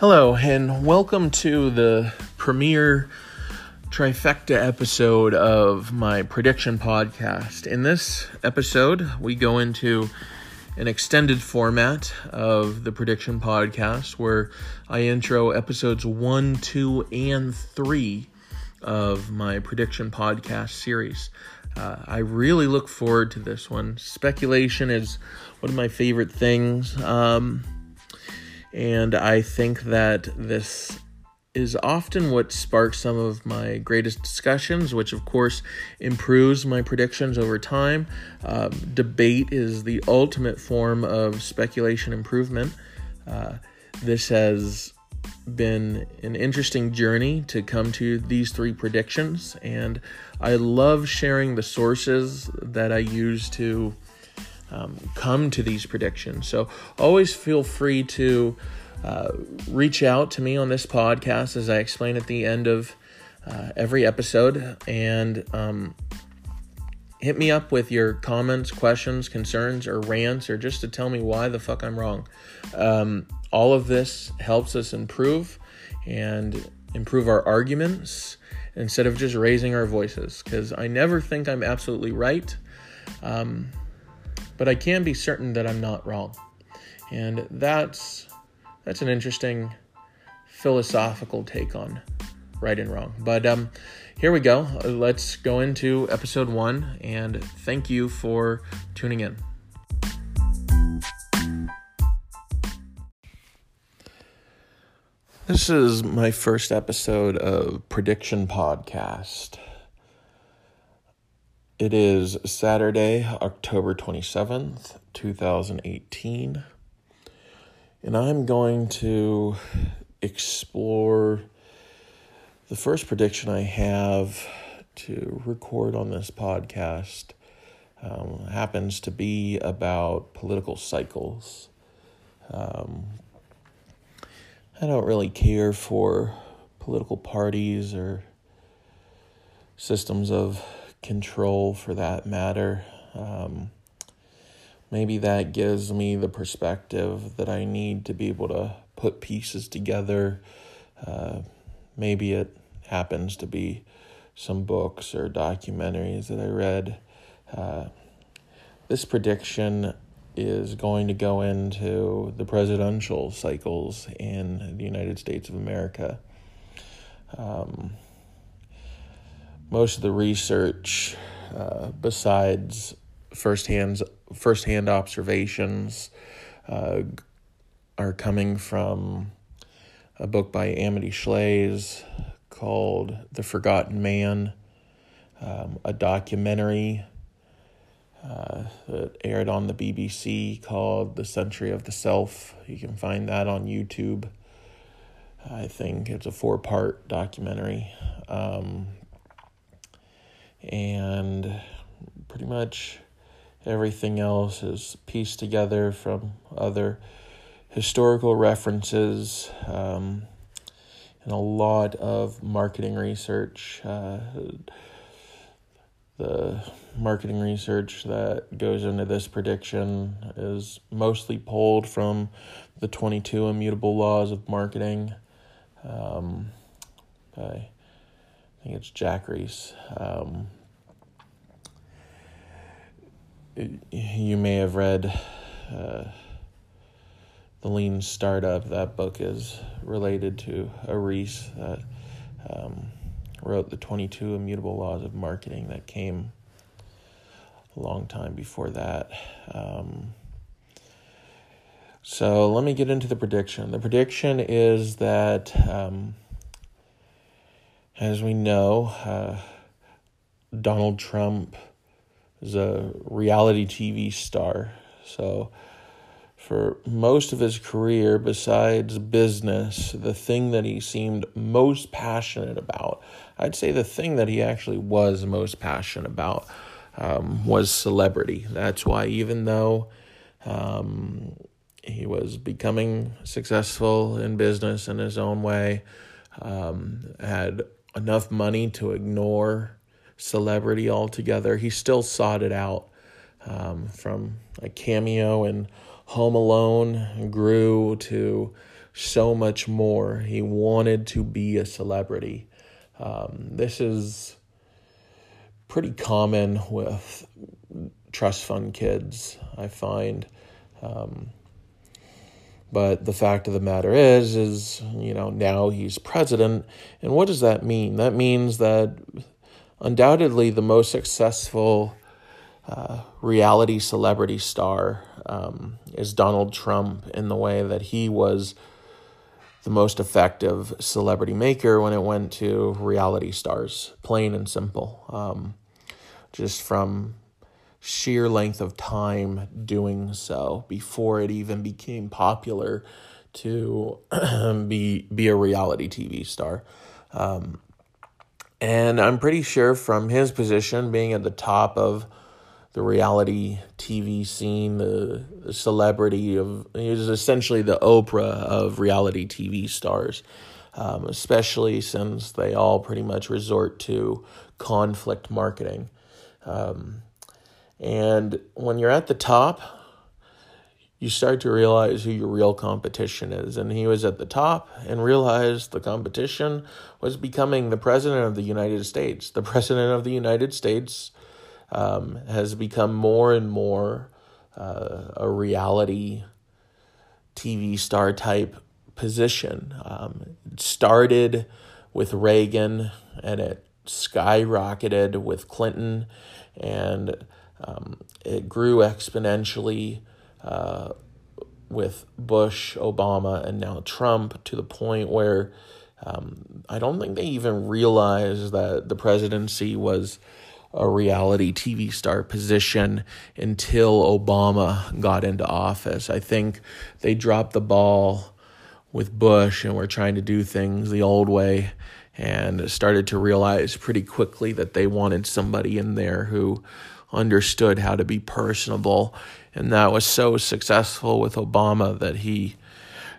Hello, and welcome to the premiere trifecta episode of my prediction podcast. In this episode, we go into an extended format of the prediction podcast where I intro episodes one, two, and three of my prediction podcast series. Uh, I really look forward to this one. Speculation is one of my favorite things. Um, and I think that this is often what sparks some of my greatest discussions, which of course improves my predictions over time. Um, debate is the ultimate form of speculation improvement. Uh, this has been an interesting journey to come to these three predictions, and I love sharing the sources that I use to um, come to these predictions. So always feel free to uh, reach out to me on this podcast, as I explain at the end of uh, every episode, and um, hit me up with your comments, questions, concerns, or rants, or just to tell me why the fuck I'm wrong. Um, all of this helps us improve and improve our arguments instead of just raising our voices because I never think I'm absolutely right. Um, but I can be certain that I'm not wrong. And that's that's an interesting philosophical take on right and wrong. But um, here we go. Let's go into episode one, and thank you for tuning in. This is my first episode of Prediction Podcast. It is Saturday, October 27th, 2018. And I'm going to explore the first prediction I have to record on this podcast. Um, happens to be about political cycles. Um, I don't really care for political parties or systems of control for that matter. Um, maybe that gives me the perspective that I need to be able to put pieces together. Uh, maybe it happens to be some books or documentaries that I read. Uh, this prediction is going to go into the presidential cycles in the United States of America. Um, most of the research, uh, besides firsthand firsthand observations, uh, are coming from a book by Amity Shlaes called "The Forgotten Man," um, a documentary uh, that aired on the BBC called "The Century of the Self." You can find that on YouTube. I think it's a four part documentary. Um, and pretty much everything else is pieced together from other historical references um, and a lot of marketing research. Uh, the marketing research that goes into this prediction is mostly pulled from the 22 immutable laws of marketing um, I think it's Jack Ries. Um, you may have read uh, The Lean Startup. That book is related to a Ries that um, wrote the 22 Immutable Laws of Marketing that came a long time before that. Um, so let me get into the prediction. The prediction is that. Um, as we know, uh, Donald Trump is a reality TV star. So, for most of his career, besides business, the thing that he seemed most passionate about, I'd say the thing that he actually was most passionate about um, was celebrity. That's why, even though um, he was becoming successful in business in his own way, um, had enough money to ignore celebrity altogether. He still sought it out um, from a cameo in Home Alone, grew to so much more. He wanted to be a celebrity. Um, this is pretty common with trust fund kids, I find. Um, but the fact of the matter is, is you know now he's president, and what does that mean? That means that undoubtedly the most successful uh, reality celebrity star um, is Donald Trump in the way that he was the most effective celebrity maker when it went to reality stars, plain and simple. Um, just from sheer length of time doing so before it even became popular to be be a reality TV star. Um, and I'm pretty sure from his position, being at the top of the reality TV scene, the, celebrity of, he was essentially the Oprah of reality TV stars, um, especially since they all pretty much resort to conflict marketing. Um, and when you're at the top, you start to realize who your real competition is. And he was at the top and realized the competition was becoming the president of the United States. The president of the United States um, has become more and more uh, a reality TV star type position. Um, it started with Reagan and it skyrocketed with Clinton and um, it grew exponentially uh, with Bush, Obama, and now Trump to the point where um, I don't think they even realized that the presidency was a reality TV star position until Obama got into office. I think they dropped the ball with Bush and were trying to do things the old way and started to realize pretty quickly that they wanted somebody in there who understood how to be personable. And that was so successful with Obama that he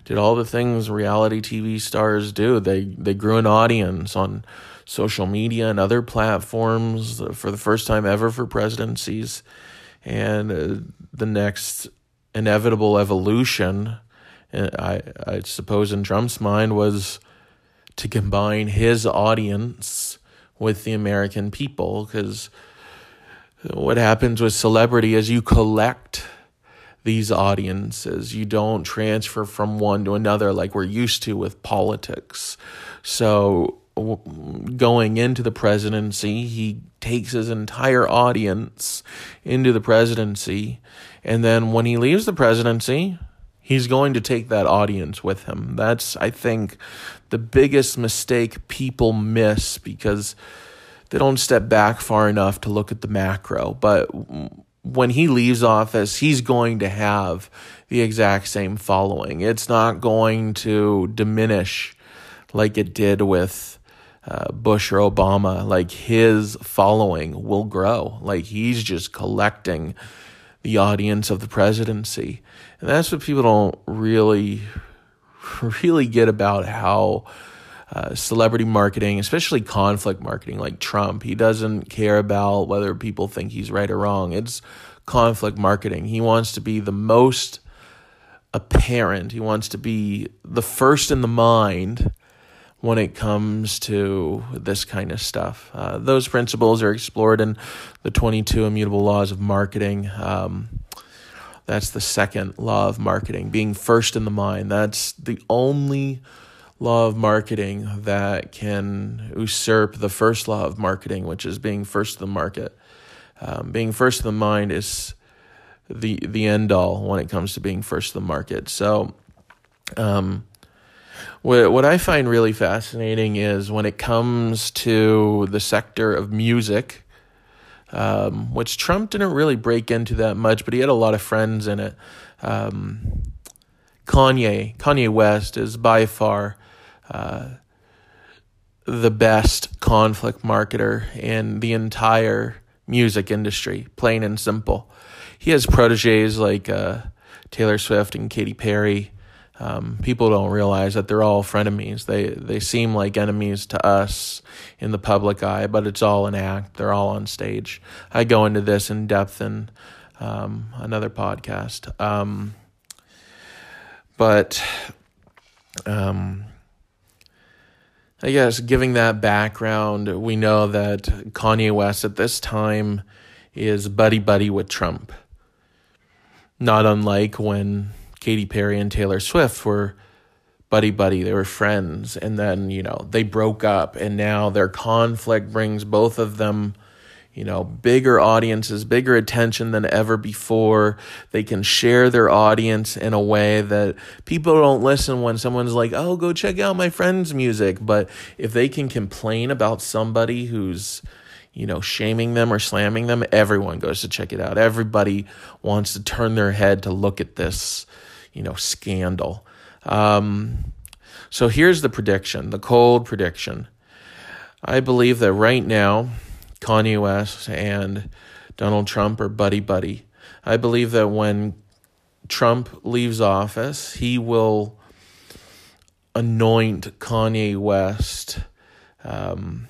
did all the things reality TV stars do. They they grew an audience on social media and other platforms for the first time ever for presidencies. And uh, the next inevitable evolution, uh, I I suppose in Trump's mind was to combine his audience with the American people because what happens with celebrity is you collect these audiences. You don't transfer from one to another like we're used to with politics. So, going into the presidency, he takes his entire audience into the presidency. And then when he leaves the presidency, he's going to take that audience with him. That's, I think, the biggest mistake people miss because they don't step back far enough to look at the macro. But when he leaves office, he's going to have the exact same following. It's not going to diminish like it did with uh, Bush or Obama. Like his following will grow. Like he's just collecting the audience of the presidency. And that's what people don't really, really get about how uh, celebrity marketing, especially conflict marketing like Trump. He doesn't care about whether people think he's right or wrong. It's conflict marketing. He wants to be the most apparent, he wants to be the first in the mind when it comes to this kind of stuff. Uh, those principles are explored in the 22 immutable laws of marketing. Um, that's the second law of marketing, being first in the mind. That's the only law of marketing that can usurp the first law of marketing, which is being first to the market. Um, being first to the mind is the the end all when it comes to being first to the market. So, um, what what I find really fascinating is when it comes to the sector of music, um, which Trump didn't really break into that much, but he had a lot of friends in it. Um, Kanye Kanye West is by far uh, the best conflict marketer in the entire music industry, plain and simple. He has proteges like uh, Taylor Swift and Katy Perry. Um, people don't realize that they're all frenemies. They they seem like enemies to us in the public eye, but it's all an act. They're all on stage. I go into this in depth in um, another podcast. Um, but um, I guess giving that background, we know that Kanye West at this time is buddy buddy with Trump. Not unlike when Katy Perry and Taylor Swift were buddy buddy, they were friends, and then, you know, they broke up, and now their conflict brings both of them you know, bigger audiences, bigger attention than ever before. They can share their audience in a way that people don't listen when someone's like, oh, go check out my friend's music. But if they can complain about somebody who's, you know, shaming them or slamming them, everyone goes to check it out. Everybody wants to turn their head to look at this, you know, scandal. Um, so here's the prediction, the cold prediction. I believe that right now, Kanye West and Donald Trump are buddy buddy. I believe that when Trump leaves office, he will anoint Kanye West um,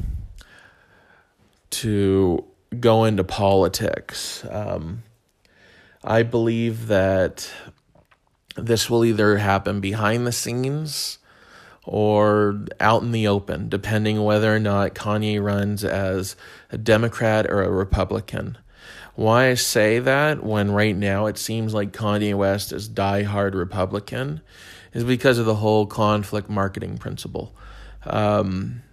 to go into politics. Um, I believe that this will either happen behind the scenes or out in the open, depending whether or not Kanye runs as a Democrat or a Republican. Why I say that when right now it seems like Kanye West is diehard Republican is because of the whole conflict marketing principle. Um,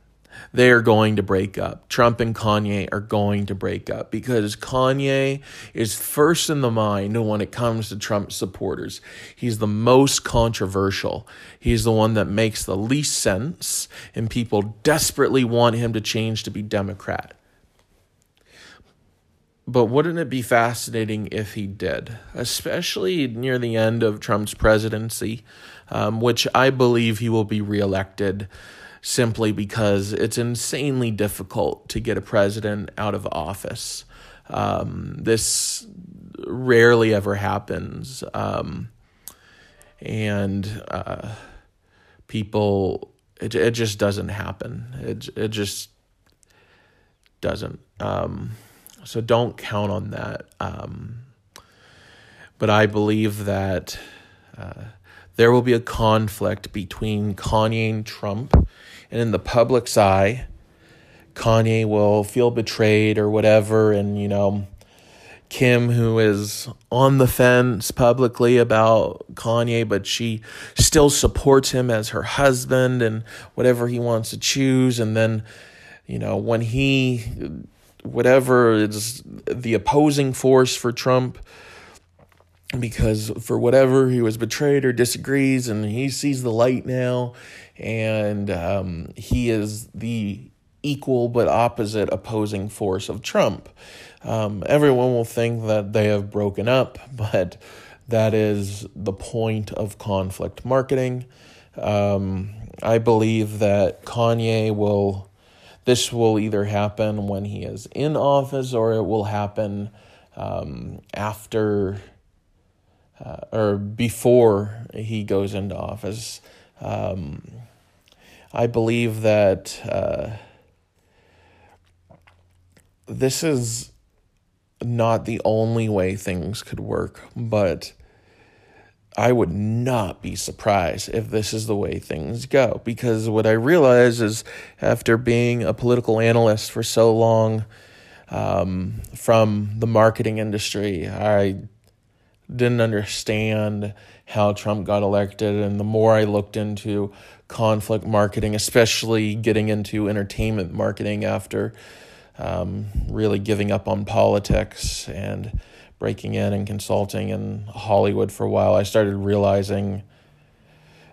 they are going to break up. Trump and Kanye are going to break up because Kanye is first in the mind when it comes to Trump supporters. He's the most controversial. He's the one that makes the least sense, and people desperately want him to change to be Democrat. But wouldn't it be fascinating if he did, especially near the end of Trump's presidency, um, which I believe he will be reelected simply because it's insanely difficult to get a president out of office. Um, this rarely ever happens. Um, and uh, people, it, it just doesn't happen. It, it just doesn't. Um, so don't count on that. Um, but I believe that uh, there will be a conflict between Kanye and Trump and in the public's eye, Kanye will feel betrayed or whatever, and you know, Kim, who is on the fence publicly about Kanye, but she still supports him as her husband and whatever he wants to choose. And then, you know, when he, whatever is the opposing force for Trump, because for whatever he was betrayed or disagrees, and he sees the light now and um, he is the equal but opposite opposing force of Trump. Um, everyone will think that they have broken up, but that is the point of conflict marketing. Um, I believe that Kanye will, this will either happen when he is in office or it will happen um, after uh, or before he goes into office. Um, I believe that uh, this is not the only way things could work, but I would not be surprised if this is the way things go. Because what I realize is after being a political analyst for so long um, from the marketing industry, I didn't understand how Trump got elected. And the more I looked into conflict marketing, especially getting into entertainment marketing after um, really giving up on politics and breaking in and consulting in Hollywood for a while, I started realizing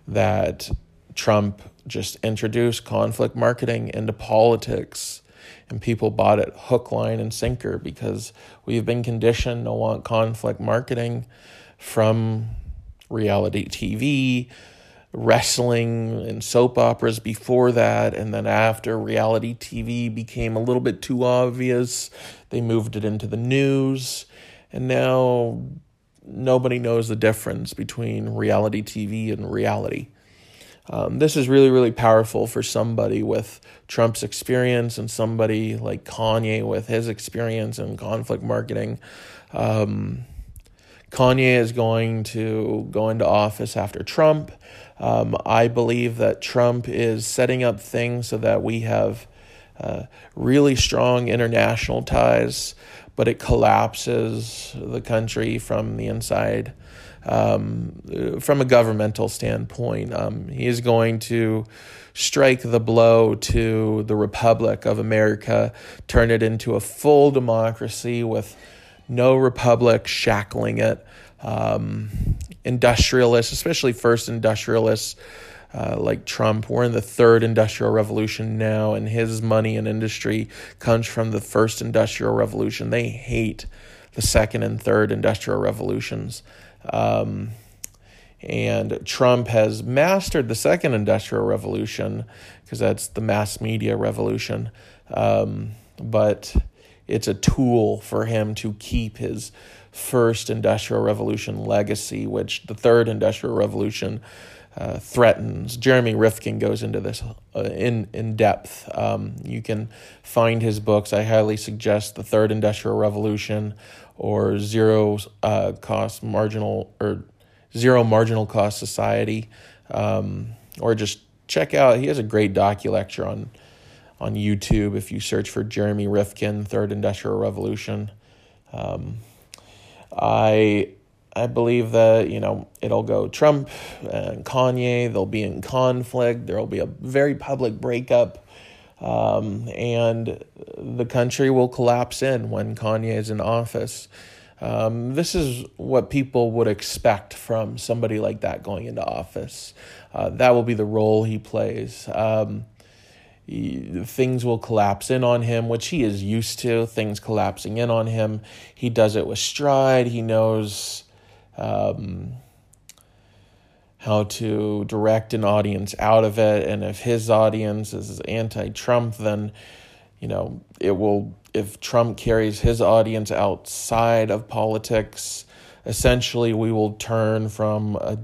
that Trump just introduced conflict marketing into politics and people bought it hook, line, and sinker because we've been conditioned to want conflict marketing from reality TV, wrestling, and soap operas before that. And then after reality TV became a little bit too obvious, they moved it into the news. And now nobody knows the difference between reality TV and reality. Um, this is really, really powerful for somebody with Trump's experience and somebody like Kanye with his experience in conflict marketing. Um, Kanye is going to go into office after Trump. Um, I believe that Trump is setting up things so that we have uh, really strong international ties, but it collapses the country from the inside. Um, from a governmental standpoint, um, he is going to strike the blow to the Republic of America, turn it into a full democracy with no republic shackling it. Um, industrialists, especially first industrialists uh, like Trump, we're in the third industrial revolution now, and his money and industry comes from the first industrial revolution. They hate the second and third industrial revolutions. Um, and Trump has mastered the second industrial revolution because that's the mass media revolution. Um, but it's a tool for him to keep his first industrial revolution legacy, which the third industrial revolution uh, threatens. Jeremy Rifkin goes into this uh, in in depth. Um, you can find his books. I highly suggest the Third Industrial Revolution or Zero uh, Cost Marginal or Zero Marginal Cost Society, um, or just check out. He has a great docu lecture on on YouTube if you search for Jeremy Rifkin Third Industrial Revolution. Um, I I believe that you know it'll go Trump and Kanye. They'll be in conflict. There will be a very public breakup, um, and the country will collapse in when Kanye is in office. Um, this is what people would expect from somebody like that going into office. Uh, that will be the role he plays. Um, things will collapse in on him, which he is used to, things collapsing in on him. He does it with stride. He knows um, how to direct an audience out of it. And if his audience is anti Trump, then, you know, it will, if Trump carries his audience outside of politics, essentially we will turn from a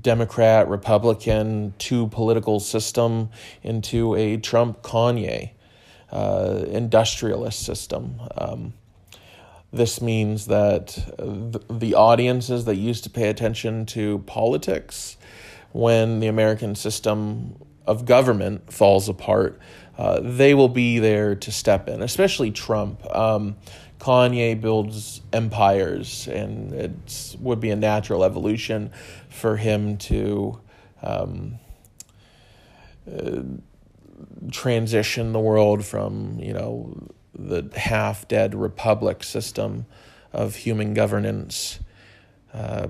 Democrat, Republican, two political system into a Trump Kanye uh, industrialist system. Um, this means that the audiences that used to pay attention to politics when the American system of government falls apart, uh, they will be there to step in, especially Trump. Um, Kanye builds empires, and it would be a natural evolution for him to um, uh, transition the world from, you know, the half dead republic system of human governance uh,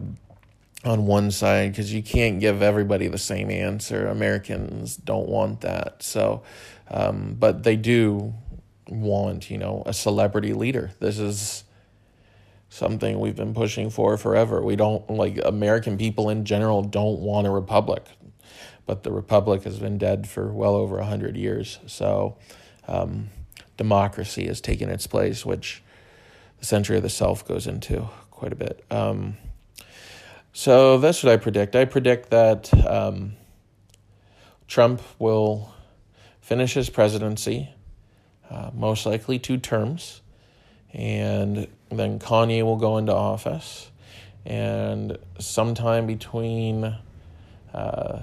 on one side because you can't give everybody the same answer. Americans don't want that. So, um, but they do want, you know, a celebrity leader. This is something we've been pushing for forever. We don't, like, American people in general don't want a republic, but the republic has been dead for well over 100 years. So, um, democracy has taken its place, which the century of the self goes into quite a bit. Um, so that's what I predict. I predict that um, Trump will finish his presidency uh, most likely two terms. And then Kanye will go into office. And sometime between uh,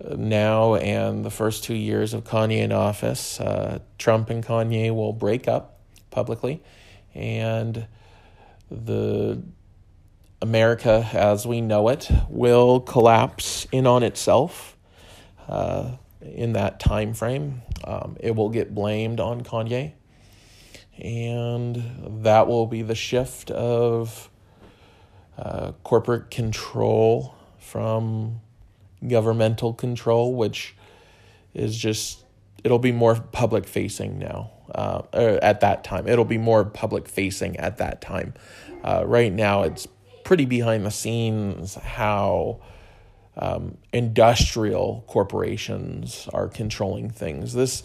now and the first two years of Kanye in office, uh, Trump and Kanye will break up publicly. And the America as we know it will collapse in on itself. Uh, in that time frame. Um, it will get blamed on Kanye, and that will be the shift of uh, corporate control from governmental control, which is just it'll be more public facing now. Uh, at that time, it'll be more public facing at that time. Uh, right now, it's pretty behind the scenes how um, industrial corporations are controlling things. This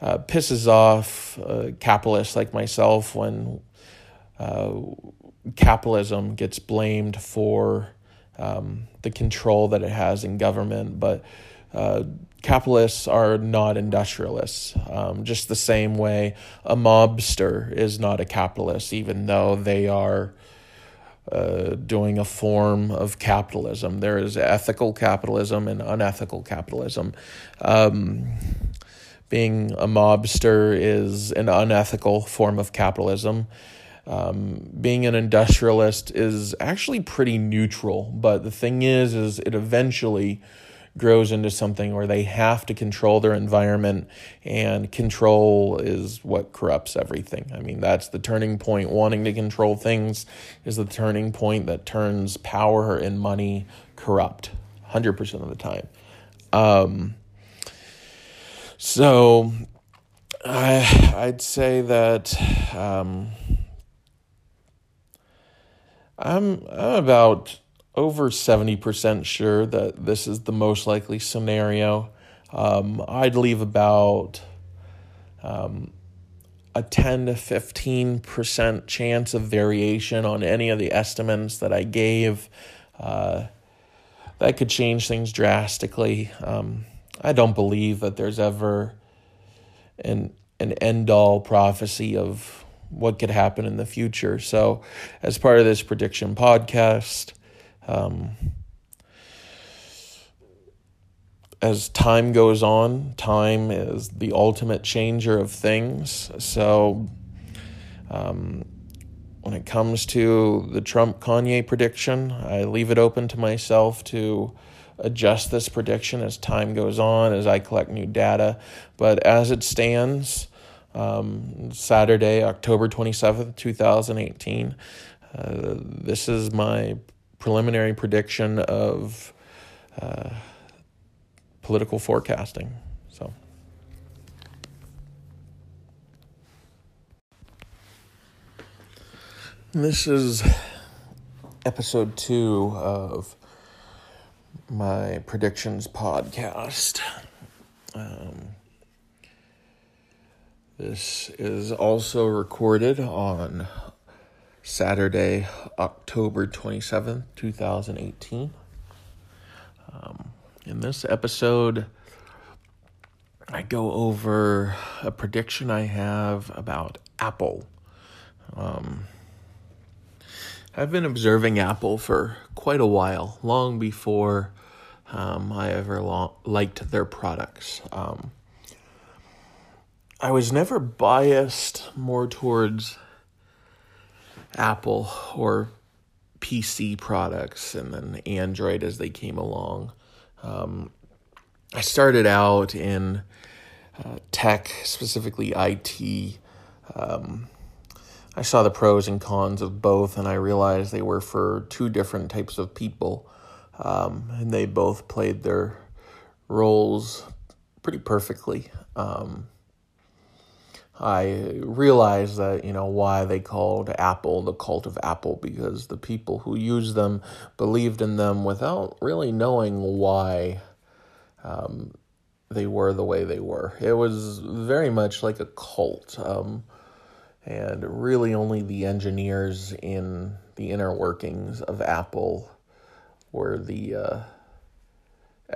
uh, pisses off uh, capitalists like myself when uh, capitalism gets blamed for um, the control that it has in government, but uh, capitalists are not industrialists. Um, just the same way a mobster is not a capitalist, even though they are uh, doing a form of capitalism. There is ethical capitalism and unethical capitalism. Um, being a mobster is an unethical form of capitalism. Um, being an industrialist is actually pretty neutral, but the thing is, is it eventually grows into something where they have to control their environment, and control is what corrupts everything. I mean, that's the turning point. Wanting to control things is the turning point that turns power and money corrupt 100% of the time. Um, so I, I'd say that. Um, I'm, I'm about over 70% sure that this is the most likely scenario. Um, I'd leave about um, a 10 to 15% chance of variation on any of the estimates that I gave. Uh, that could change things drastically. Um, I don't believe that there's ever an, an end all prophecy of what could happen in the future. So, as part of this prediction podcast, um, as time goes on, time is the ultimate changer of things. So, um, when it comes to the Trump Kanye prediction, I leave it open to myself to adjust this prediction as time goes on, as I collect new data. But as it stands, um, Saturday, October 27th, 2018. Uh, this is my preliminary prediction of uh, political forecasting. So. This is episode two of my predictions podcast. Um, this is also recorded on Saturday, October 27th, 2018. Um, in this episode, I go over a prediction I have about Apple. Um, I've been observing Apple for quite a while, long before um, I ever lo- liked their products. Um, I was never biased more towards Apple or PC products and then Android as they came along. Um, I started out in uh, tech, specifically IT. Um, I saw the pros and cons of both, and I realized they were for two different types of people. Um, and they both played their roles pretty perfectly. Um, I realized that, you know, why they called Apple the cult of Apple because the people who used them believed in them without really knowing why um, they were the way they were. It was very much like a cult. Um, and really only the engineers in the inner workings of Apple were the uh,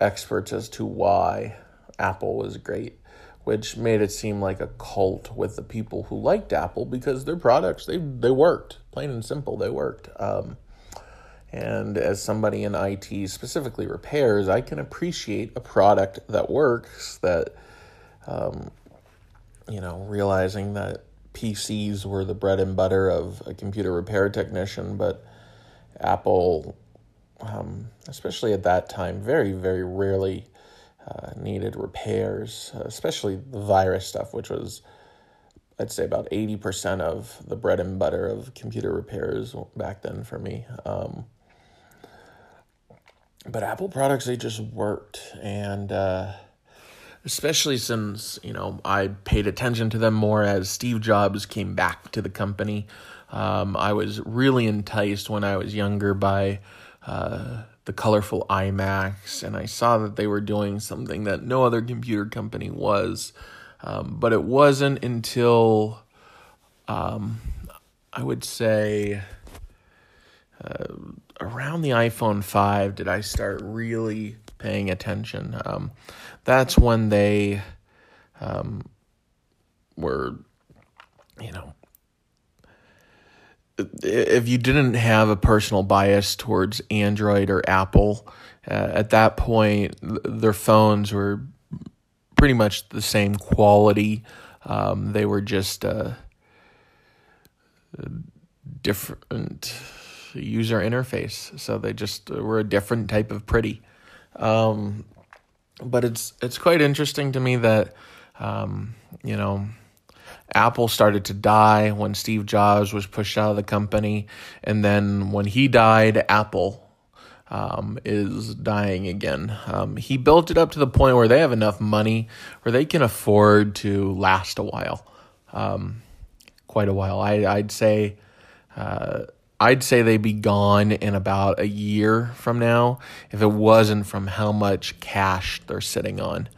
experts as to why Apple was great which made it seem like a cult with the people who liked Apple because their products they they worked plain and simple they worked. Um, and as somebody in IT, specifically repairs, I can appreciate a product that works. That um, you know, realizing that PCs were the bread and butter of a computer repair technician, but Apple, um, especially at that time, very very rarely uh, needed repairs, especially the virus stuff, which was, I'd say, about 80% of the bread and butter of computer repairs back then for me. Um, but Apple products, they just worked. And uh, especially since, you know, I paid attention to them more as Steve Jobs came back to the company. Um, I was really enticed when I was younger by. Uh, the colorful iMacs, and I saw that they were doing something that no other computer company was. Um, but it wasn't until um, I would say uh, around the iPhone 5 did I start really paying attention. Um, that's when they um, were, you know, if you didn't have a personal bias towards Android or Apple, uh, at that point, their phones were pretty much the same quality. Um, they were just uh, different user interface, so they just were a different type of pretty. Um, but it's it's quite interesting to me that um, you know Apple started to die when Steve Jobs was pushed out of the company, and then when he died, Apple um, is dying again. Um, he built it up to the point where they have enough money where they can afford to last a while, um, quite a while. I, I'd say. Uh, I'd say they'd be gone in about a year from now if it wasn't from how much cash they're sitting on.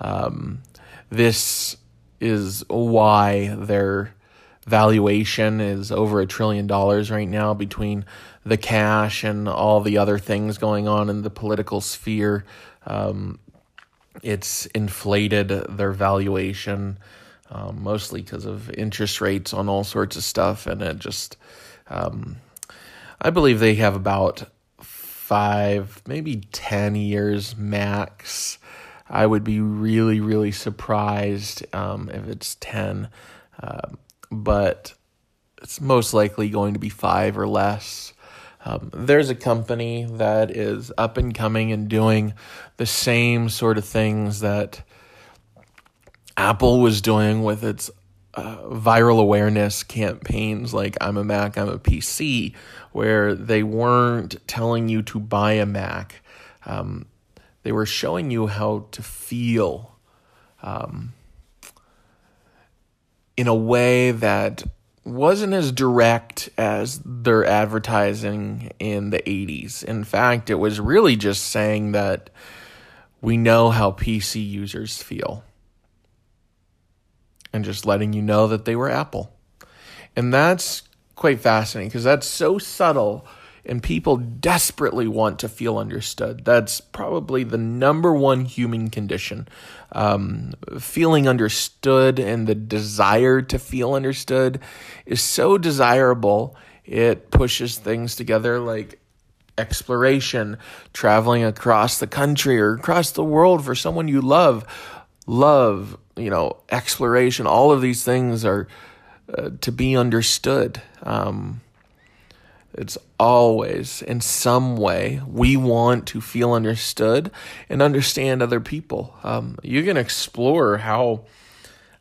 Um, this is why their valuation is over a trillion dollars right now between the cash and all the other things going on in the political sphere. Um, it's inflated their valuation um, mostly because of interest rates on all sorts of stuff, and it just um, I believe they have about five, maybe 10 years max. I would be really, really surprised um, if it's 10, uh, but it's most likely going to be five or less. Um, there's a company that is up and coming and doing the same sort of things that Apple was doing with its uh, viral awareness campaigns like I'm a Mac, I'm a PC, where they weren't telling you to buy a Mac. Um, they were showing you how to feel um, in a way that wasn't as direct as their advertising in the 80s. In fact, it was really just saying that we know how PC users feel and just letting you know that they were Apple. And that's quite fascinating because that's so subtle and people desperately want to feel understood. That's probably the number one human condition. Um, feeling understood and the desire to feel understood is so desirable, it pushes things together like exploration, traveling across the country or across the world for someone you love. Love, you know, exploration, all of these things are uh, to be understood. Um, it's always, in some way, we want to feel understood and understand other people. Um, you can explore how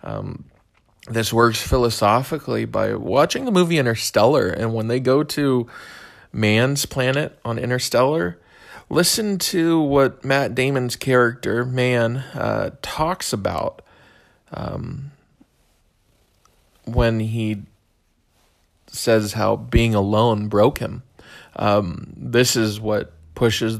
um, this works philosophically by watching the movie Interstellar. And when they go to Mann's planet on Interstellar, listen to what Matt Damon's character, Mann, uh, talks about um, when he says how being alone broke him. Um, this is what pushes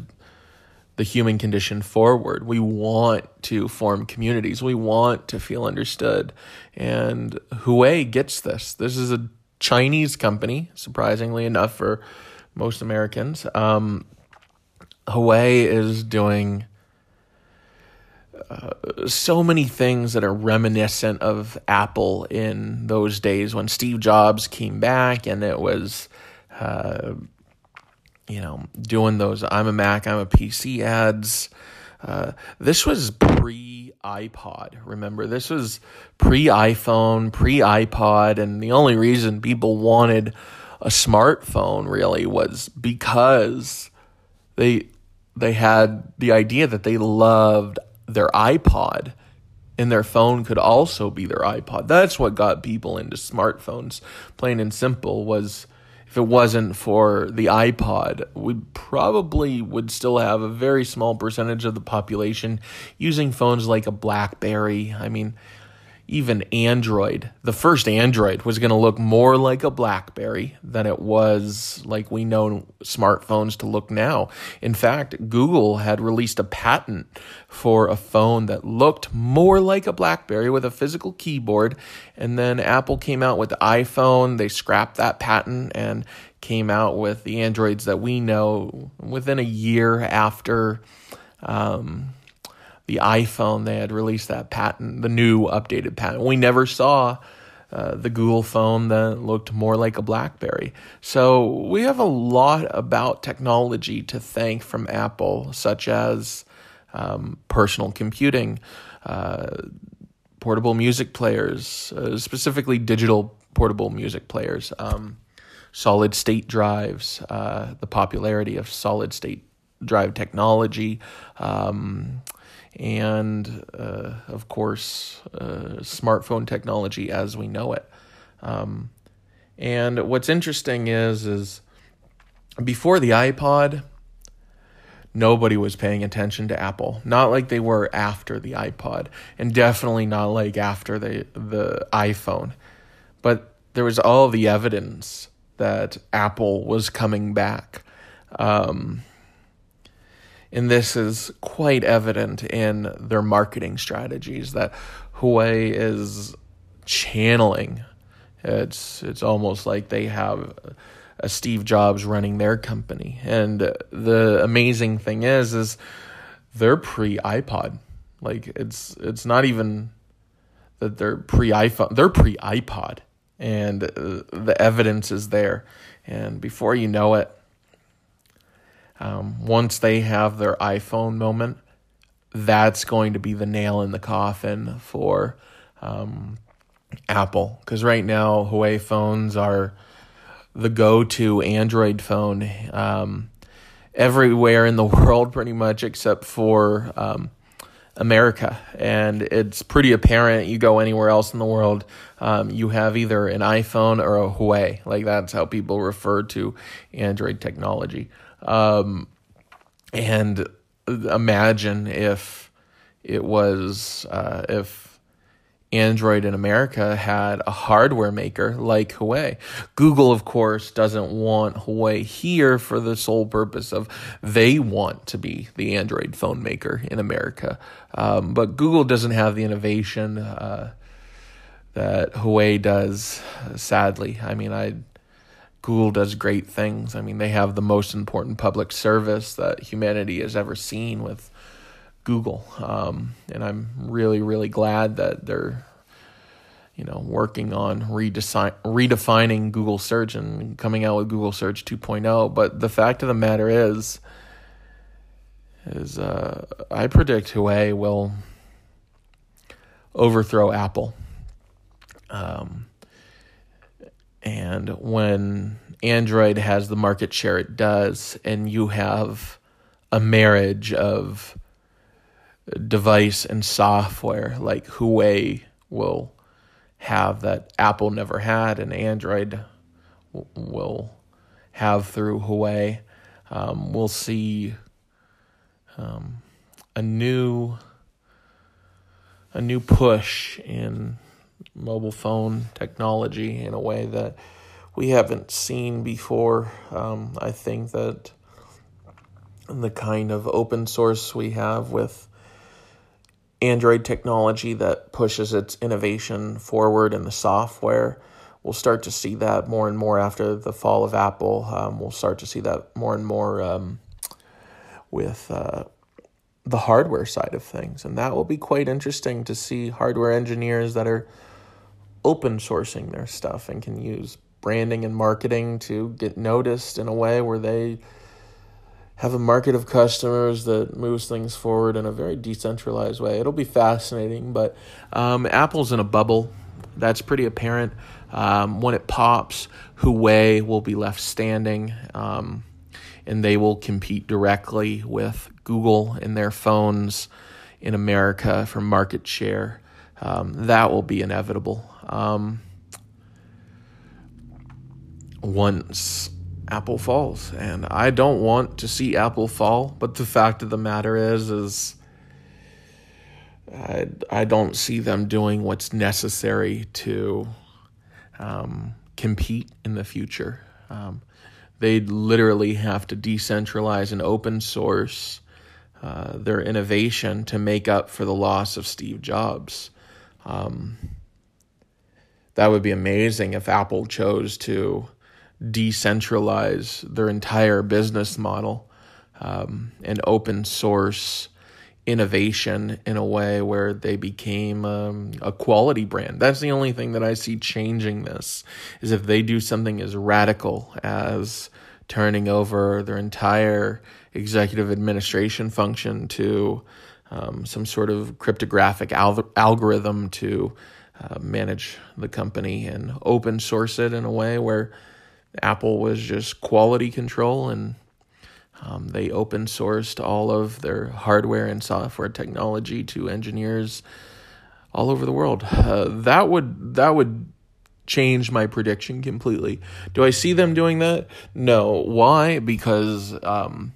the human condition forward. We want to form communities. We want to feel understood. And Huawei gets this. This is a Chinese company, surprisingly enough for most Americans. Um, Huawei is doing so many things that are reminiscent of Apple in those days when Steve Jobs came back and it was, uh, you know, doing those I'm a Mac, I'm a PC ads. Uh, this was pre iPod. Remember, this was pre iPhone, pre iPod, and the only reason people wanted a smartphone really was because they they had the idea that they loved their iPod and their phone could also be their iPod. That's what got people into smartphones, plain and simple, was if it wasn't for the iPod, we probably would still have a very small percentage of the population using phones like a BlackBerry. I mean, even Android, the first Android was going to look more like a Blackberry than it was like we know smartphones to look now. In fact, Google had released a patent for a phone that looked more like a Blackberry with a physical keyboard. And then Apple came out with the iPhone. They scrapped that patent and came out with the Androids that we know within a year after. Um, the iPhone, they had released that patent, the new updated patent. We never saw uh, the Google phone that looked more like a Blackberry. So we have a lot about technology to thank from Apple, such as um, personal computing, uh, portable music players, uh, specifically digital portable music players, um, solid state drives, uh, the popularity of solid state drive technology. Um, and uh, of course, uh, smartphone technology as we know it. Um, and what's interesting is, is before the iPod, nobody was paying attention to Apple. Not like they were after the iPod, and definitely not like after the the iPhone. But there was all the evidence that Apple was coming back. Um, and this is quite evident in their marketing strategies that Huawei is channeling. It's it's almost like they have a Steve Jobs running their company. And the amazing thing is is they're pre iPod. Like it's it's not even that they're pre iPhone. They're pre iPod, and uh, the evidence is there. And before you know it, um, once they have their iPhone moment, that's going to be the nail in the coffin for um, Apple. Because right now, Huawei phones are the go to Android phone um, everywhere in the world, pretty much, except for um, America. And it's pretty apparent you go anywhere else in the world, um, you have either an iPhone or a Huawei. Like that's how people refer to Android technology. Um, and imagine if it was uh, if Android in America had a hardware maker like Huawei. Google, of course, doesn't want Huawei here for the sole purpose of they want to be the Android phone maker in America. Um, but Google doesn't have the innovation uh, that Huawei does, sadly. I mean, I Google does great things. I mean, they have the most important public service that humanity has ever seen with Google. Um, and I'm really, really glad that they're, you know, working on redesign, redefining Google search and coming out with Google search 2.0. But the fact of the matter is, is uh, I predict Huawei will overthrow Apple. Um, and when Android has the market share it does, and you have a marriage of device and software like Huawei will have that Apple never had, and Android will have through Huawei. Um, we'll see um, a new a new push in mobile phone technology in a way that we haven't seen before. Um, I think that the kind of open source we have with Android technology that pushes its innovation forward in the software. We'll start to see that more and more after the fall of Apple. Um, we'll start to see that more and more um, with uh, the hardware side of things. And that will be quite interesting to see hardware engineers that are open sourcing their stuff and can use branding and marketing to get noticed in a way where they have a market of customers that moves things forward in a very decentralized way. It'll be fascinating, but um, Apple's in a bubble. That's pretty apparent. Um, when it pops, Huawei will be left standing, um, and they will compete directly with Google in their phones in America for market share. Um, that will be inevitable. Um, once Apple falls, and I don't want to see Apple fall. But the fact of the matter is, is I I don't see them doing what's necessary to um, compete in the future. Um, they literally have to decentralize and open source uh, their innovation to make up for the loss of Steve Jobs. Um, that would be amazing if Apple chose to decentralize their entire business model um, and open source innovation in a way where they became um, a quality brand. That's the only thing that I see changing this is if they do something as radical as turning over their entire executive administration function to um, some sort of cryptographic al- algorithm to uh, manage the company and open source it in a way where Apple was just quality control and um, they open sourced all of their hardware and software technology to engineers all over the world. Uh, that would that would change my prediction completely. Do I see them doing that? No. Why? Because um,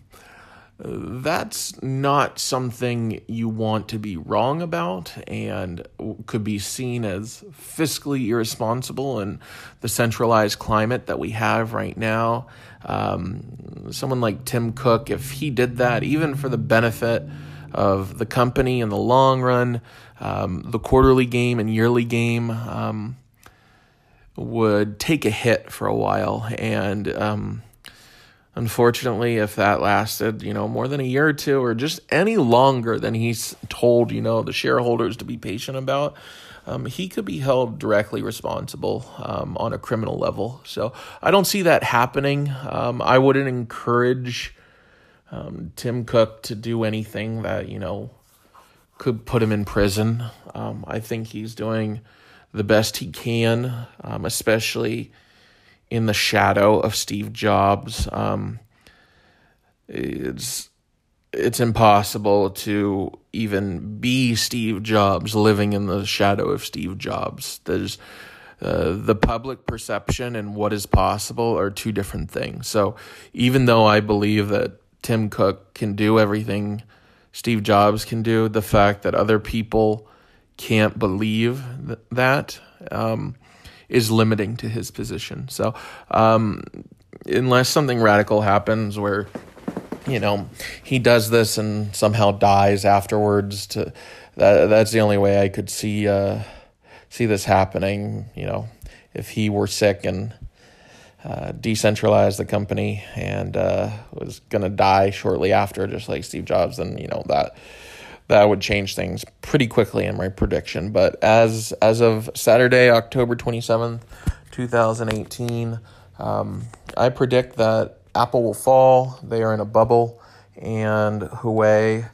that's not something you want to be wrong about and could be seen as fiscally irresponsible in the centralized climate that we have right now. Um, someone like Tim Cook, if he did that, even for the benefit of the company in the long run, um, the quarterly game and yearly game um, would take a hit for a while. And um, Unfortunately, if that lasted, you know, more than a year or two or just any longer than he's told, you know, the shareholders to be patient about, um, he could be held directly responsible um, on a criminal level. So I don't see that happening. Um, I wouldn't encourage um, Tim Cook to do anything that, you know, could put him in prison. Um, I think he's doing the best he can, um, especially in the shadow of Steve Jobs. Um, it's it's impossible to even be Steve Jobs living in the shadow of Steve Jobs. There's uh, the public perception and what is possible are two different things. So even though I believe that Tim Cook can do everything Steve Jobs can do, the fact that other people can't believe th- that um, is limiting to his position. So, um, unless something radical happens where, you know, he does this and somehow dies afterwards, to that that's the only way I could see uh, see this happening. You know, if he were sick and uh, decentralized the company and uh, was going to die shortly after, just like Steve Jobs, then you know that that would change things pretty quickly in my prediction. But as as of Saturday, October twenty seventh, two thousand eighteen, um, I predict that Apple will fall. They are in a bubble, and Huawei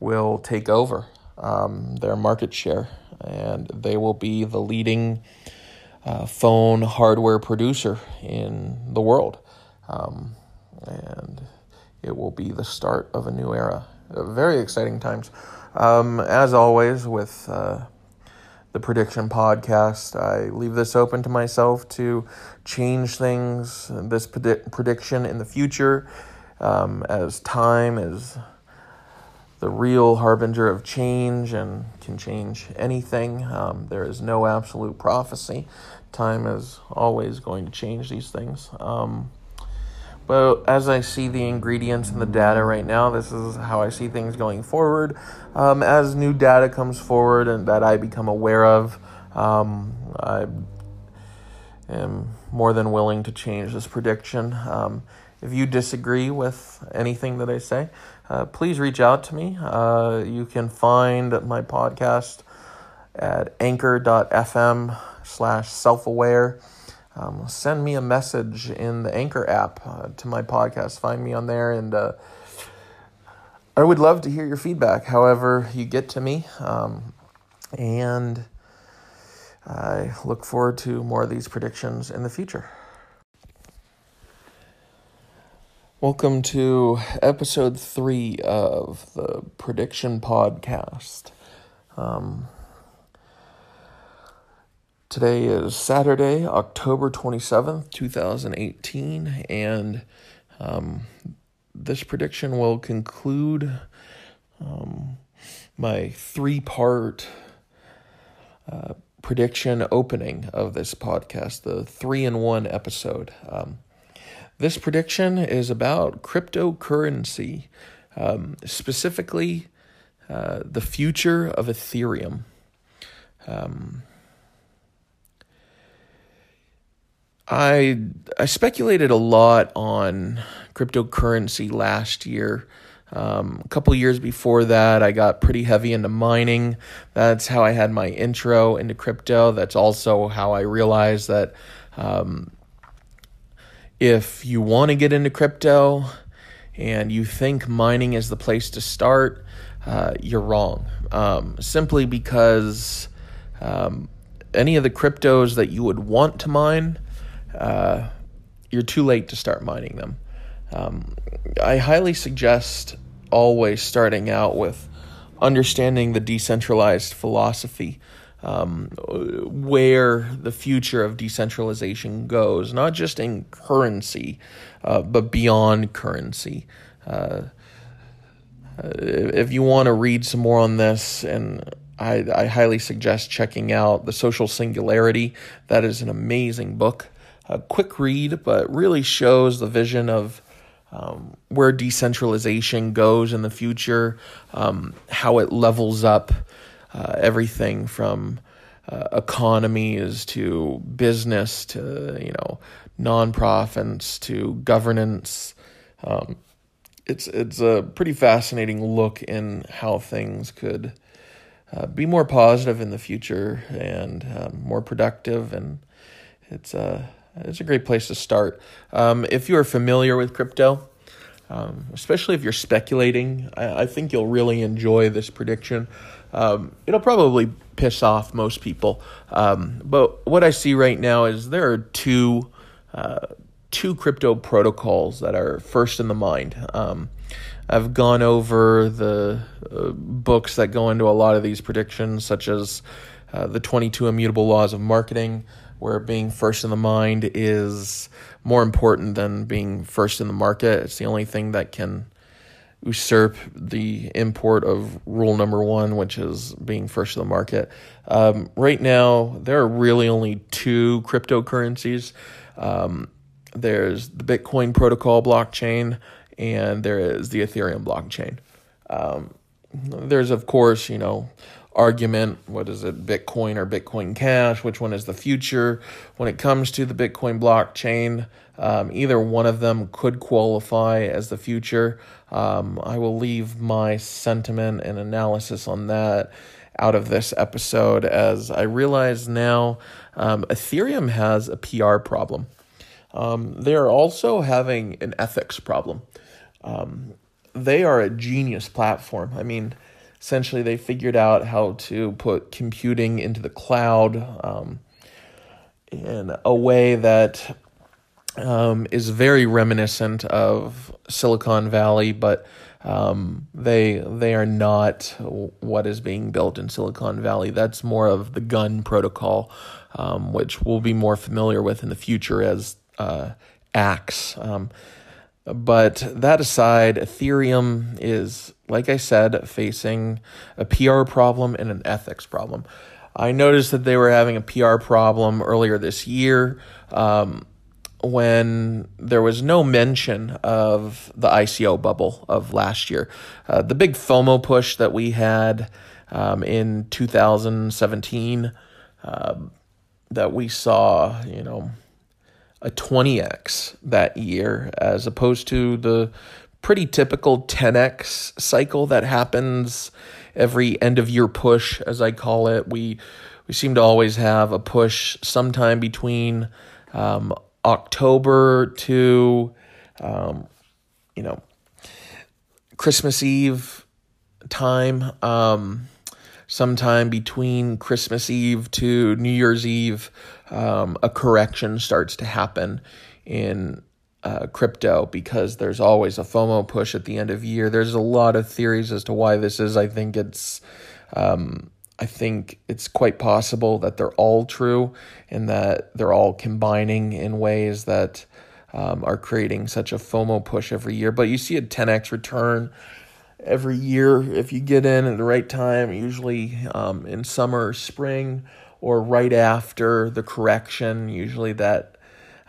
will take over um, their market share, and they will be the leading uh, phone hardware producer in the world, um, and it will be the start of a new era. Very exciting times. Um, as always, with uh, the prediction podcast, I leave this open to myself to change things, this predi- prediction in the future, um, as time is the real harbinger of change and can change anything. Um, there is no absolute prophecy. Time is always going to change these things. Um, but as I see the ingredients and the data right now, this is how I see things going forward. Um, as new data comes forward and that I become aware of, um, I am more than willing to change this prediction. Um, if you disagree with anything that I say, uh, please reach out to me. Uh, you can find my podcast at anchor.fm slash self-aware um, send me a message in the Anchor app uh, to my podcast. Find me on there, and uh, I would love to hear your feedback, however, you get to me. Um, and I look forward to more of these predictions in the future. Welcome to episode three of the Prediction Podcast. Um, Today is Saturday, October 27th, 2018, and um, this prediction will conclude um, my three part uh, prediction opening of this podcast, the three in one episode. Um, this prediction is about cryptocurrency, um, specifically uh, the future of Ethereum. Um, I I speculated a lot on cryptocurrency last year Um, a couple years before that, I got pretty heavy into mining. That's how I had my intro into crypto. That's also how I realized that um, if you want to get into crypto and you think mining is the place to start, uh, you're wrong. Um, simply because um, any of the cryptos that you would want to mine, uh, you're too late to start mining them. Um, I highly suggest always starting out with understanding the decentralized philosophy, um, where the future of decentralization goes, not just in currency, uh, but beyond currency. Uh, if you want to read some more on this, and I, I highly suggest checking out The Social Singularity. That is an amazing book. A quick read, but really shows the vision of um, where decentralization goes in the future, um, how it levels up uh, everything from uh, economies to business to you know nonprofits to governance. Um, it's it's a pretty fascinating look in how things could uh, be more positive in the future and um, more productive, and it's a uh, it's a great place to start. Um, if you are familiar with crypto, um, especially if you're speculating, I, I, think you'll really enjoy this prediction. Um, it'll probably piss off most people, um, but what I see right now is there are two uh, two crypto protocols that are first in the mind. Um, I've gone over the uh, books that go into a lot of these predictions, such as uh, the 22 Immutable Laws of Marketing where being first in the mind is more important than being first in the market. It's the only thing that can usurp the import of rule number one, which is being first in the market. Um, right now, there are really only two cryptocurrencies. Um, there's the Bitcoin protocol blockchain, and there is the Ethereum blockchain. Um, there's, of course, you know, argument what is it bitcoin or bitcoin cash which one is the future? When it comes to the bitcoin blockchain um, either one of them could qualify as the future. Um, i will leave my sentiment and analysis on that out of this episode as i realize now um, ethereum has a pr problem. Um, they are also having an ethics problem. Um, they are a genius platform. I mean essentially they figured out how to put computing into the cloud um, in a way that um, is very reminiscent of Silicon Valley, but um, they they are not what is being built in Silicon Valley. That's more of the gun protocol, um, which we'll be more familiar with in the future as uh, Axe. Um, but that aside, Ethereum is, like I said, facing a PR problem and an ethics problem. I noticed that they were having a PR problem earlier this year um, when there was no mention of the ICO bubble of last year. Uh, the big FOMO push that we had um, in 2017 uh, that we saw, you know, a 20x that year as opposed to the pretty typical 10x cycle that happens every end of year push as I call it. We we seem to always have a push sometime between um, October to um, you know Christmas Eve time. Um, sometime between Christmas Eve to New Year's Eve, um, a correction starts to happen in uh, crypto because there's always a FOMO push at the end of year. There's a lot of theories as to why this is. I think it's. Um, I think it's quite possible that they're all true and that they're all combining in ways that um, are creating such a FOMO push every year. But you see a 10x return every year if you get in at the right time, usually um, in summer or spring or right after the correction. Usually that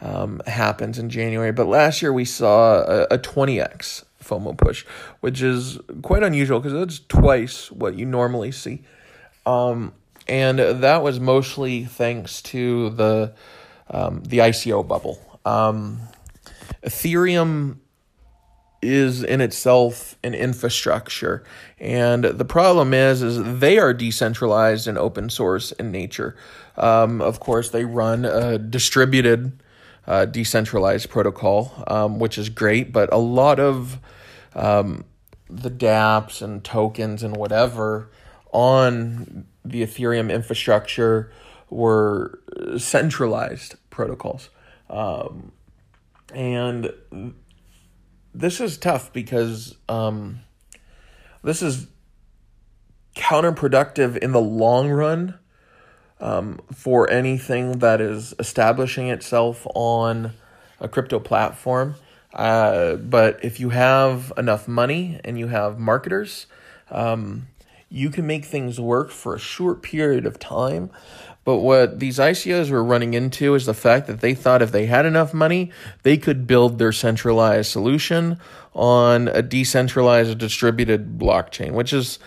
um, happens in January. But last year we saw a, a 20x FOMO push, which is quite unusual because it's twice what you normally see. Um, and that was mostly thanks to the um, the ICO bubble. Um, Ethereum is in itself an infrastructure. And the problem is, is they are decentralized and open source in nature. Um, of course, they run a distributed, uh, decentralized protocol, um, which is great, but a lot of um, the dApps and tokens and whatever on the Ethereum infrastructure were centralized protocols. Um, and this is tough because um, this is counterproductive in the long run um, for anything that is establishing itself on a crypto platform. Uh, but if you have enough money and you have marketers, um, you can make things work for a short period of time. But what these ICOs were running into is the fact that they thought if they had enough money, they could build their centralized solution on a decentralized distributed blockchain, which is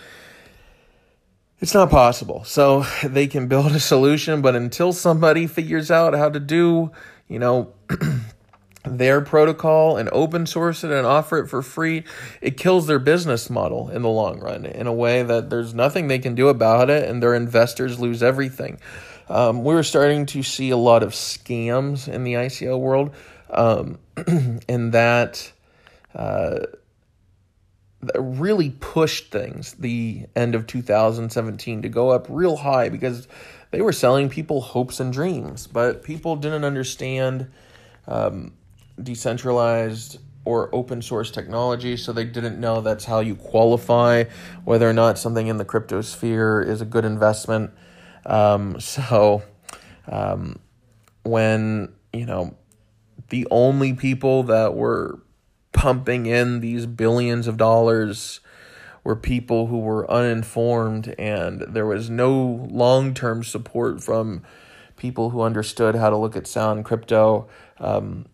it's not possible. So they can build a solution, but until somebody figures out how to do, you know, their protocol and open source it and offer it for free, it kills their business model in the long run in a way that there's nothing they can do about it and their investors lose everything. Um, we're starting to see a lot of scams in the ICO world, um, and that, uh, really pushed things the end of 2017 to go up real high because they were selling people hopes and dreams, but people didn't understand. Um, decentralized or open source technology, so they didn't know that's how you qualify whether or not something in the crypto sphere is a good investment. Um, so um, when you know the only people that were pumping in these billions of dollars were people who were uninformed, and there was no long term support from people who understood how to look at sound crypto. Um,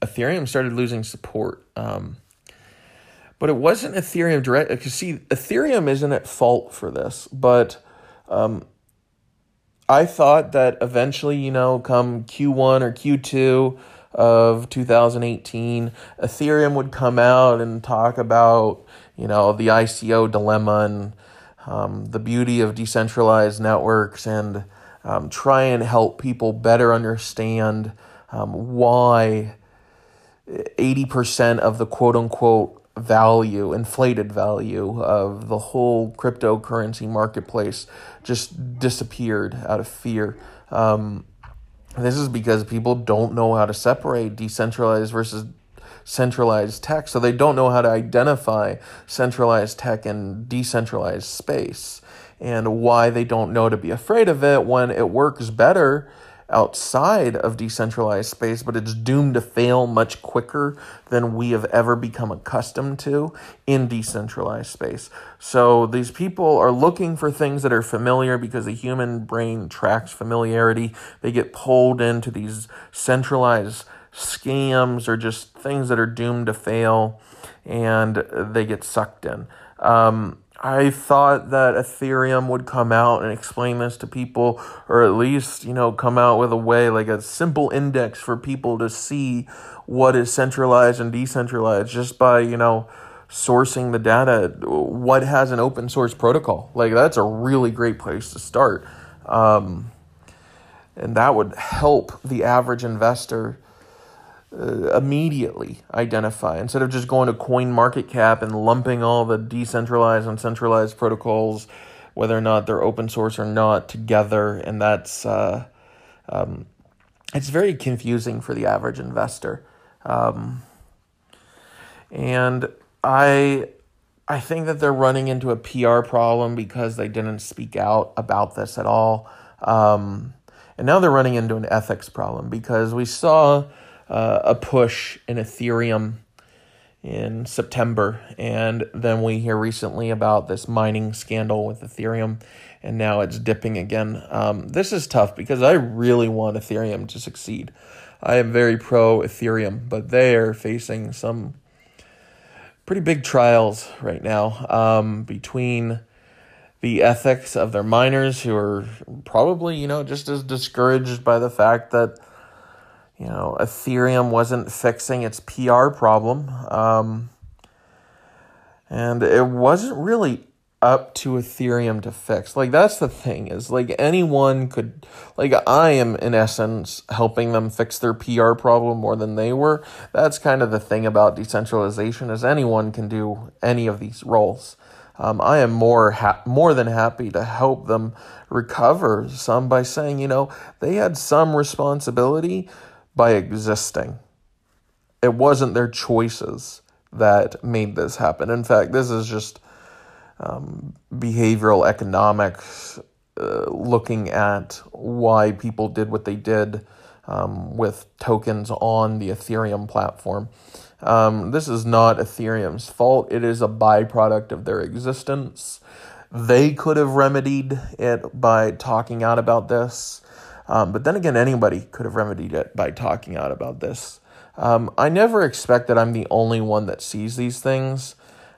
Ethereum started losing support. Um, but it wasn't Ethereum direct. Because see, Ethereum isn't at fault for this, but um, I thought that eventually, you know, come Q1 or Q2 of 2018, Ethereum would come out and talk about, you know, the ICO dilemma and um, the beauty of decentralized networks and um, try and help people better understand um, why 80% of the quote unquote value, inflated value of the whole cryptocurrency marketplace just disappeared out of fear. Um, this is because people don't know how to separate decentralized versus centralized tech. So they don't know how to identify centralized tech and decentralized space and why they don't know to be afraid of it when it works better outside of decentralized space, but it's doomed to fail much quicker than we have ever become accustomed to in decentralized space. So these people are looking for things that are familiar because the human brain tracks familiarity. They get pulled into these centralized scams or just things that are doomed to fail and they get sucked in. Um, I thought that Ethereum would come out and explain this to people, or at least, you know, come out with a way, like a simple index for people to see what is centralized and decentralized just by, you know, sourcing the data. What has an open source protocol? Like, that's a really great place to start. Um, and that would help the average investor uh, immediately identify. Instead of just going to CoinMarketCap and lumping all the decentralized and centralized protocols whether or not they're open source or not together and that's uh, um, it's very confusing for the average investor. Um, and i i think that they're running into a pr problem because they didn't speak out about this at all. Um, and now they're running into an ethics problem because we saw uh, a push in Ethereum in September. And then we hear recently about this mining scandal with Ethereum, and now it's dipping again. Um, this is tough because I really want Ethereum to succeed. I am very pro Ethereum, but they are facing some pretty big trials right now um, between the ethics of their miners who are probably, you know, just as discouraged by the fact that you know, Ethereum wasn't fixing its PR problem. Um, And it wasn't really up to Ethereum to fix. Like that's the thing is like anyone could like I am in essence helping them fix their PR problem more than they were. That's kind of the thing about decentralization is anyone can do any of these roles. Um, I am more ha- more than happy to help them recover some by saying, you know, they had some responsibility by existing. It wasn't their choices that made this happen. In fact, this is just um, behavioral economics, uh, looking at why people did what they did um, with tokens on the Ethereum platform. Um, this is not Ethereum's fault. It is a byproduct of their existence. They could have remedied it by talking out about this. Um, but then again, anybody could have remedied it by talking out about this. Um, I never expect that I'm the only one that sees these things.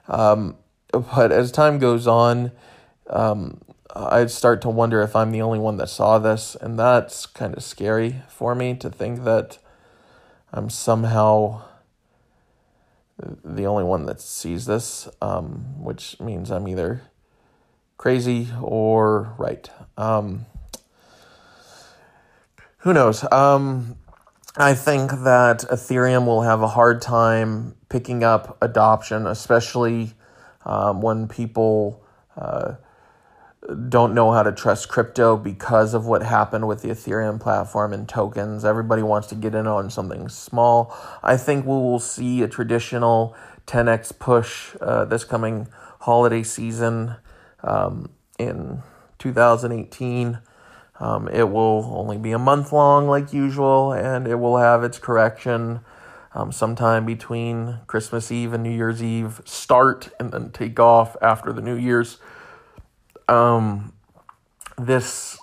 Um, but as time goes on, um, I start to wonder if I'm the only one that saw this, and that's kind of scary for me to think that I'm somehow the only one that sees this, um, which means I'm either crazy or right. Um, who knows? Um, I think that Ethereum will have a hard time picking up adoption, especially um, when people uh, don't know how to trust crypto because of what happened with the Ethereum platform and tokens. Everybody wants to get in on something small. I think we will see a traditional 10x push uh, this coming holiday season um, in 2018. Um, it will only be a month long, like usual, and it will have its correction um, sometime between Christmas Eve and New Year's Eve start and then take off after the New Year's. Um, this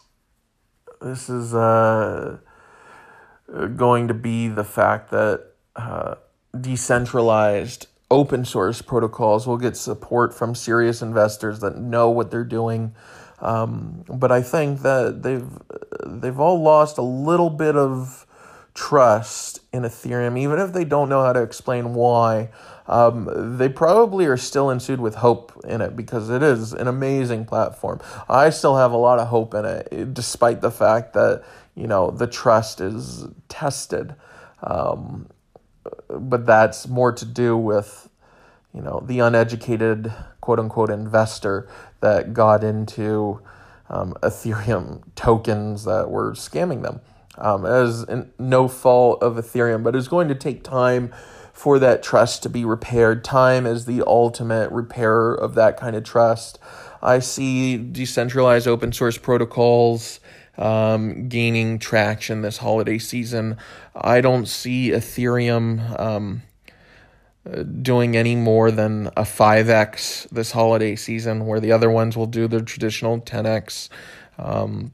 this is uh, going to be the fact that uh, decentralized open source protocols will get support from serious investors that know what they're doing. Um, but I think that they've they've all lost a little bit of trust in Ethereum, even if they don't know how to explain why. Um, they probably are still ensued with hope in it because it is an amazing platform. I still have a lot of hope in it, despite the fact that you know the trust is tested. Um, but that's more to do with you know the uneducated quote unquote investor that got into um, Ethereum tokens that were scamming them um, as no fault of Ethereum, but it's going to take time for that trust to be repaired. Time is the ultimate repairer of that kind of trust. I see decentralized open source protocols um, gaining traction this holiday season. I don't see Ethereum um, doing any more than a 5x this holiday season, where the other ones will do their traditional 10x. Um,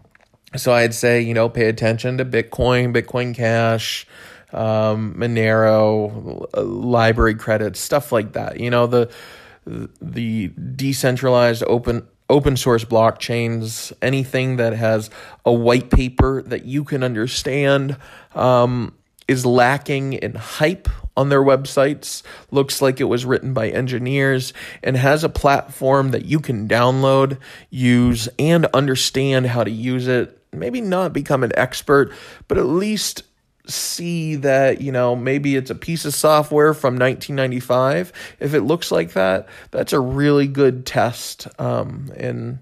so I'd say, you know, pay attention to Bitcoin, Bitcoin Cash, um, Monero, LBRY credits, stuff like that. You know, the the decentralized open open source blockchains, anything that has a white paper that you can understand, um, is lacking in hype on their websites. Looks like it was written by engineers and has a platform that you can download, use, and understand how to use it maybe not become an expert, but at least see that, you know, maybe it's a piece of software from 1995. If it looks like that, that's a really good test um, in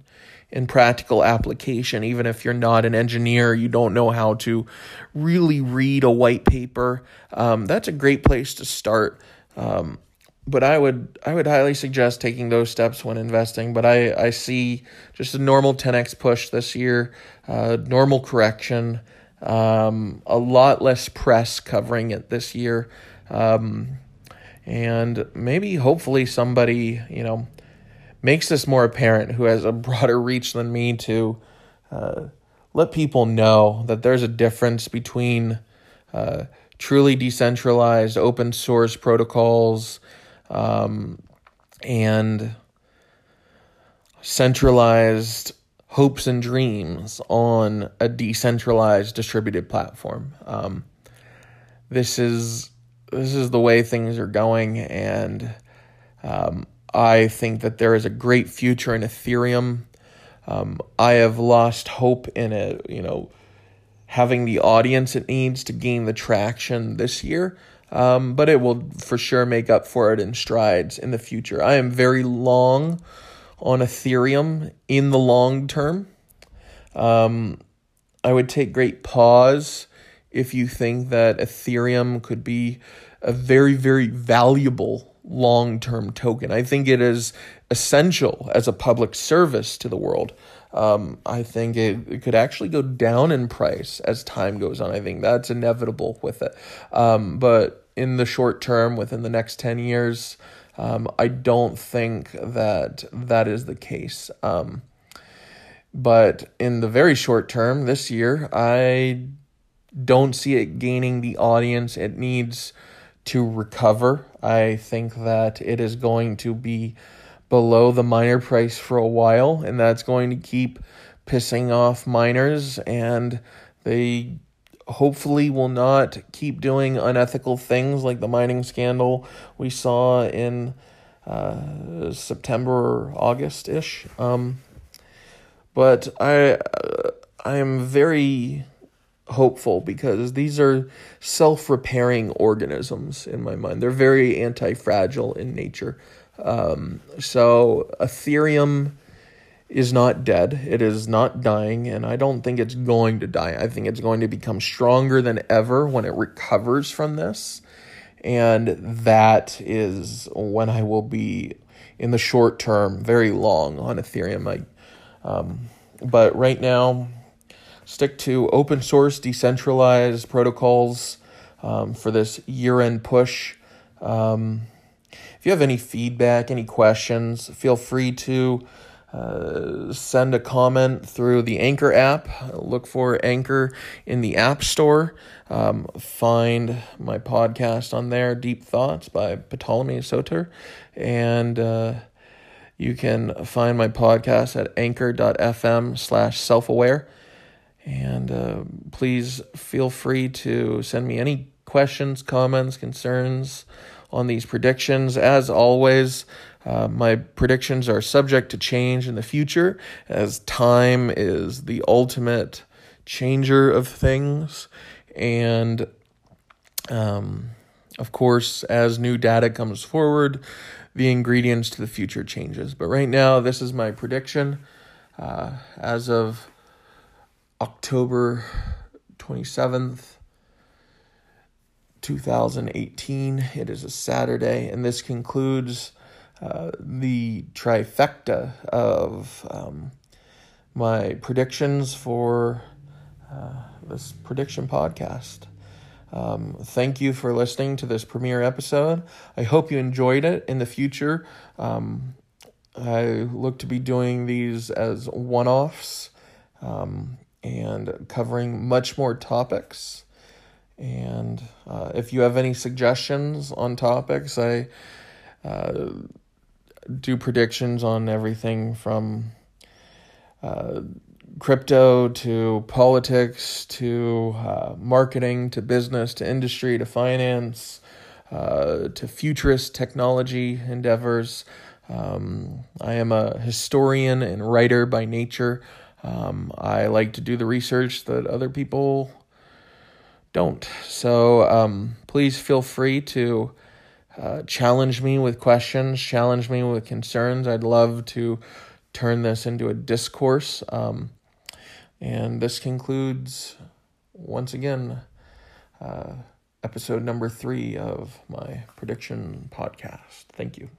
in practical application. Even if you're not an engineer you don't know how to really read a white paper. Um, that's a great place to start. Um, but I would I would highly suggest taking those steps when investing. But I, I see just a normal 10x push this year, uh, normal correction, um, a lot less press covering it this year, um, and maybe hopefully somebody you know makes this more apparent who has a broader reach than me to uh, let people know that there's a difference between uh, truly decentralized open source protocols um, and centralized hopes and dreams on a decentralized distributed platform. Um, this is this is the way things are going, and um, I think that there is a great future in Ethereum. Um, I have lost hope in it, you know, having the audience it needs to gain the traction this year. Um, but it will for sure make up for it in strides in the future. I am very long on Ethereum in the long term. Um, I would take great pause if you think that Ethereum could be a very, very valuable long term token. I think it is essential as a public service to the world. Um, I think it, it, could actually go down in price as time goes on. I think that's inevitable with it. Um, but in the short term, within the next 10 years, um, I don't think that that is the case. Um, but in the very short term, this year, I don't see it gaining the audience it needs to recover. I think that it is going to be below the miner price for a while, and that's going to keep pissing off miners, and they hopefully will not keep doing unethical things like the mining scandal we saw in uh, September or August ish. Um, but I uh, I am very hopeful because these are self repairing organisms in my mind. They're very anti fragile in nature. Um, so Ethereum is not dead. It is not dying, and I don't think it's going to die. I think it's going to become stronger than ever when it recovers from this. And that is when I will be in the short term very long on Ethereum. I, um, but right now, stick to open source, decentralized protocols um, for this year end push. Um, if you have any feedback, any questions, feel free to uh, send a comment through the Anchor app. Look for Anchor in the App Store. Um, find my podcast on there, Deep Thoughts by Ptolemy Soter. And uh, you can find my podcast at anchor.fm slash self aware. And uh, please feel free to send me any questions, comments, concerns on these predictions. As always, uh, my predictions are subject to change in the future, as time is the ultimate changer of things. And um, of course, as new data comes forward, the ingredients to the future changes. But right now, this is my prediction. Uh, as of October 27th, 2018. It is a Saturday, and this concludes uh, the trifecta of um, my predictions for uh, this prediction podcast. Um, thank you for listening to this premiere episode. I hope you enjoyed it. In the future, um, I look to be doing these as one offs um, and covering much more topics. And uh, if you have any suggestions on topics, I uh, do predictions on everything from uh, crypto to politics to uh, marketing to business to industry to finance uh, to futurist technology endeavors. Um, I am a historian and writer by nature. Um, I like to do the research that other people don't. So um, please feel free to uh, challenge me with questions, challenge me with concerns. I'd love to turn this into a discourse. Um, and this concludes, once again, uh, episode number three of my prediction podcast. Thank you.